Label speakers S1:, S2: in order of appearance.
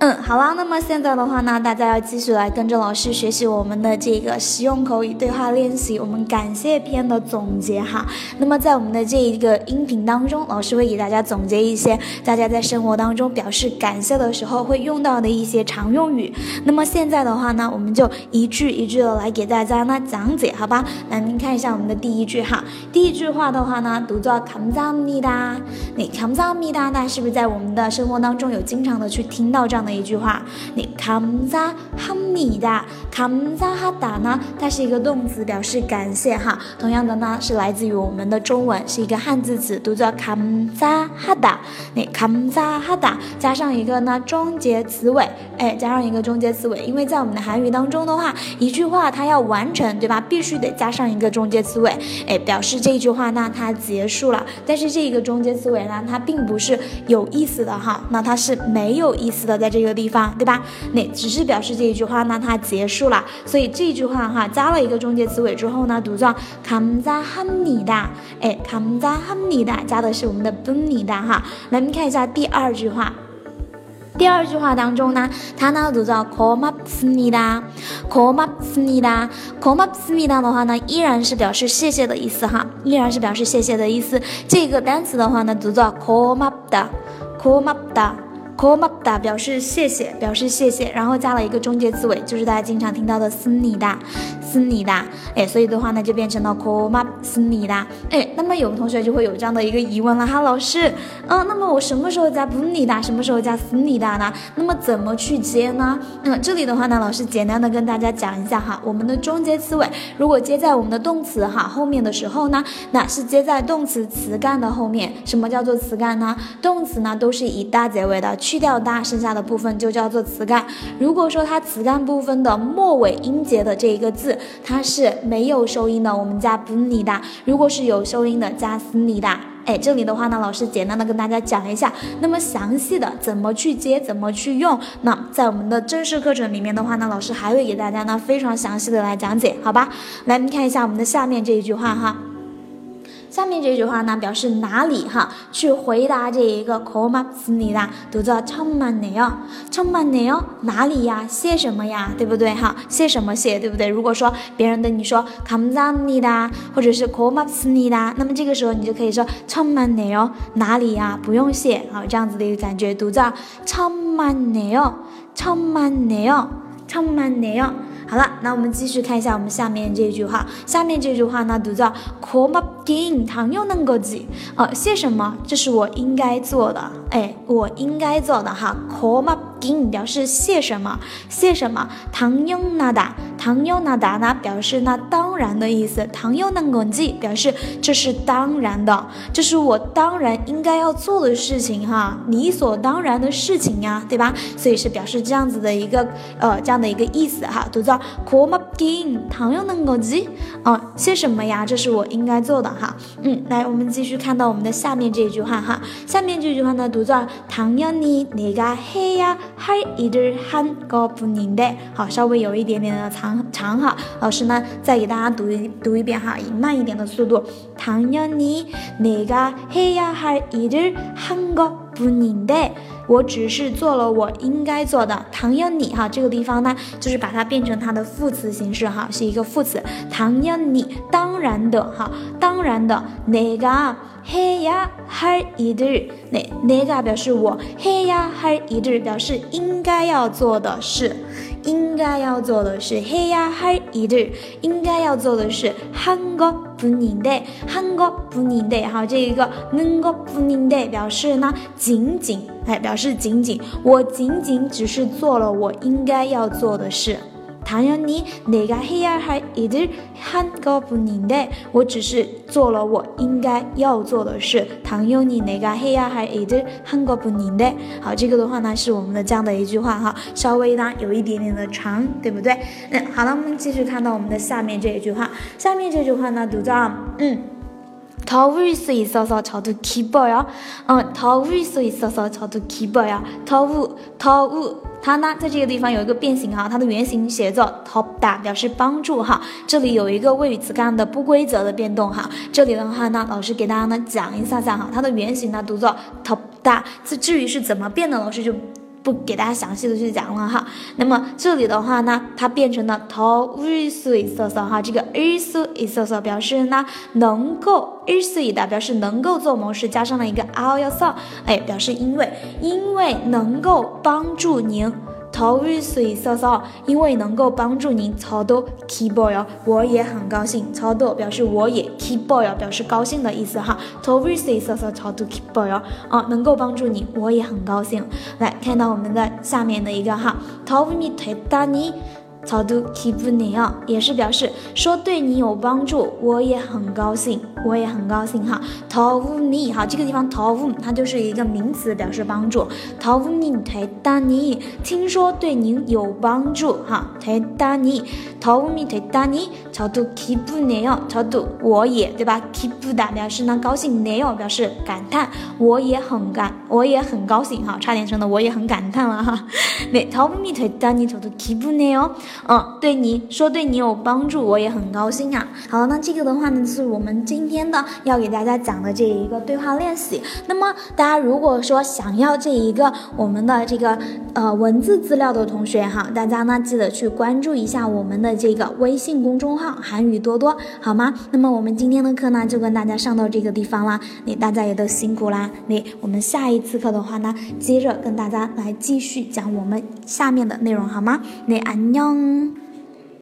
S1: 嗯，好啦，那么现在的话呢，大家要继续来跟着老师学习我们的这个实用口语对话练习，我们感谢篇的总结哈。那么在我们的这一个音频当中，老师会给大家总结一些大家在生活当中表示感谢的时候会用到的一些常用语。那么现在的话呢，我们就一句一句的来给大家呢讲解，好吧？来，您看一下我们的第一句哈。第一句话的话呢，读作감사합니 다。 你 come on me 哒那，是不是在我们的生活当中有经常的去听到这样的一句话？你 come on honey 哒，come 哈达呢？它是一个动词，表示感谢哈。同样的呢，是来自于我们的中文，是一个汉字词，读作 come 哈达。你 come 哈达，加上一个呢终结词尾，哎，加上一个终结词尾，因为在我们的韩语当中的话，一句话它要完成，对吧？必须得加上一个终结词尾，哎，表示这句话呢它结束了。但是这一个终结词尾。显然它并不是有意思的哈，那它是没有意思的，在这个地方，对吧？那只是表示这一句话，那它结束了。所以这句话哈，加了一个中介词尾之后呢，读作 kamza hni da，哎，kamza hni da 加的是我们的 bni da 哈。来，我们看一下第二句话。第二句话当中呢，它呢读作 call up 师咪哒，call up 师咪哒，call up 师咪哒的话呢，依然是表示谢谢的意思哈，依然是表示谢谢的意思，这个单词的话呢，读作 call up 带，call up。ko mata 表示谢谢，表示谢谢，然后加了一个中介词尾，就是大家经常听到的 si ni da，si ni da，哎，所以的话呢就变成了 ko ma si ni da，哎，那么有同学就会有这样的一个疑问了哈，老师，嗯，那么我什么时候加 bu ni da，什么时候加 si ni da 呢？那么怎么去接呢？嗯，这里的话呢，老师简单的跟大家讲一下哈，我们的中介词尾如果接在我们的动词哈后面的时候呢，那是接在动词词干的后面。什么叫做词干呢？动词呢都是以大结尾的。去掉哒，剩下的部分就叫做词干。如果说它词干部分的末尾音节的这一个字，它是没有收音的，我们加不你的；如果是有收音的，加死你的。哎，这里的话呢，老师简单的跟大家讲一下，那么详细的怎么去接，怎么去用，那在我们的正式课程里面的话呢，老师还会给大家呢非常详细的来讲解，好吧？来，我们看一下我们的下面这一句话哈。下面这句话呢，表示哪里哈？去回答这一个고맙습니 다， 读作천만네 요， 천만네 요， 哪里呀？谢什么呀？对不对哈？谢什么谢？对不对？如果说别人对你说감사합니 다， 或者是고맙습니 다， 那么这个时候你就可以说천만네 요， 哪里呀？不用谢，好，这样子的一个感觉，读作천만네 요， 천만네 요， 천만네 요。 好了，那我们继续看一下我们下面这句话。下面这句话呢，读作：call my game，糖又能够记哦，谢什么？这是我应该做的。哎，我应该做的哈。call my。고맙表示谢什么？谢什么？唐优那达，唐优那达呢？表示那当然的意思。唐优能够记，表示这是当然的，这是我当然应该要做的事情哈，理所当然的事情呀，对吧？所以是表示这样子的一个呃这样的一个意思哈。读作고맙긴唐优能够记，哦，谢什么呀？这是我应该做的哈。嗯，来，我们继续看到我们的下面这句话哈。下面这句话呢，读作唐优你내가해 야。 할일을한것뿐인 데， 好，稍微有一点点的长长哈。老师呢，再给大家读一读一遍哈，以慢一点的速度。당연히내가해야할일을한것뿐인 데， 我只是做了我应该做的，唐嫣你哈，这个地方呢，就是把它变成它的副词形式哈，是一个副词，唐嫣你，当然的哈，当然的，那个，here here 那那个表示我，here 致表示应该要做的事。应该要做的是嘿呀，할一들应该要做的是한것뿐인 데， 한것뿐인 데， 好，这一个는것뿐인 데， 表示呢仅仅，哎，表示仅仅，我仅仅只是做了我应该要做的事。 唐有你，내가해야할일을한것뿐인 데， 我只是做了我应该要做的事。唐有你，내가해야할일을한것뿐인 데。 好，这个的话呢是我们的这样的一句话哈，稍微呢有一点点的长，对不对？嗯，好了，我们继续看到我们的下面这一句话。下面这句话呢读作嗯。 더울수있어서저도기뻐 요。 嗯，더울수있어서저도기뻐 요。 더울더 울， 它呢在这个地方有一个变形哈，它的原型写作 top 大，表示帮助哈。这里有一个谓语词干的不规则的变动哈。这里的话呢，老师给大家呢讲一下下哈，它的原型呢读作 top 大。这至于是怎么变的，老师就。 不给大家详细的去讲了哈，那么这里的话呢，它变成了 too easy to say 哈，这个 easy to say 表示呢能够 easy 的表示能够做某事，加上了一个 also 哎，表示因为因为能够帮助您。投入水嫂嫂，因为能够帮助您操作 keyboard，我也很高兴。操作表示我也 keyboard 表示高兴的意思哈。投入水嫂嫂操作 keyboard 啊，能够帮助你，我也很高兴。来看到我们的下面的一个哈，投入你太大草都 keep 你啊，也是表示说对你有帮助，我也很高兴，我也很高兴哈。陶乌你好，这个地方陶乌它就是一个名词，表示帮助。陶乌你太大你，听说对您有帮助哈。太大你，陶乌你太大你，草都 keep 你哦，草都我也对吧？keep 的表示呢高兴，你哦表示感叹，我也很感，我也很高兴哈，差点成了我也很感叹了哈。那陶乌你太大你，草都 keep 你哦。嗯，对你说对你有帮助，我也很高兴啊。好，那这个的话呢，是我们今天的要给大家讲的这一个对话练习。那么大家如果说想要这一个我们的这个呃文字资料的同学哈，大家呢记得去关注一下我们的这个微信公众号“韩语多多”，好吗？那么我们今天的课呢就跟大家上到这个地方啦，你大家也都辛苦啦。那我们下一次课的话呢，接着跟大家来继续讲我们下面的内容，好吗？那安妞。嗯。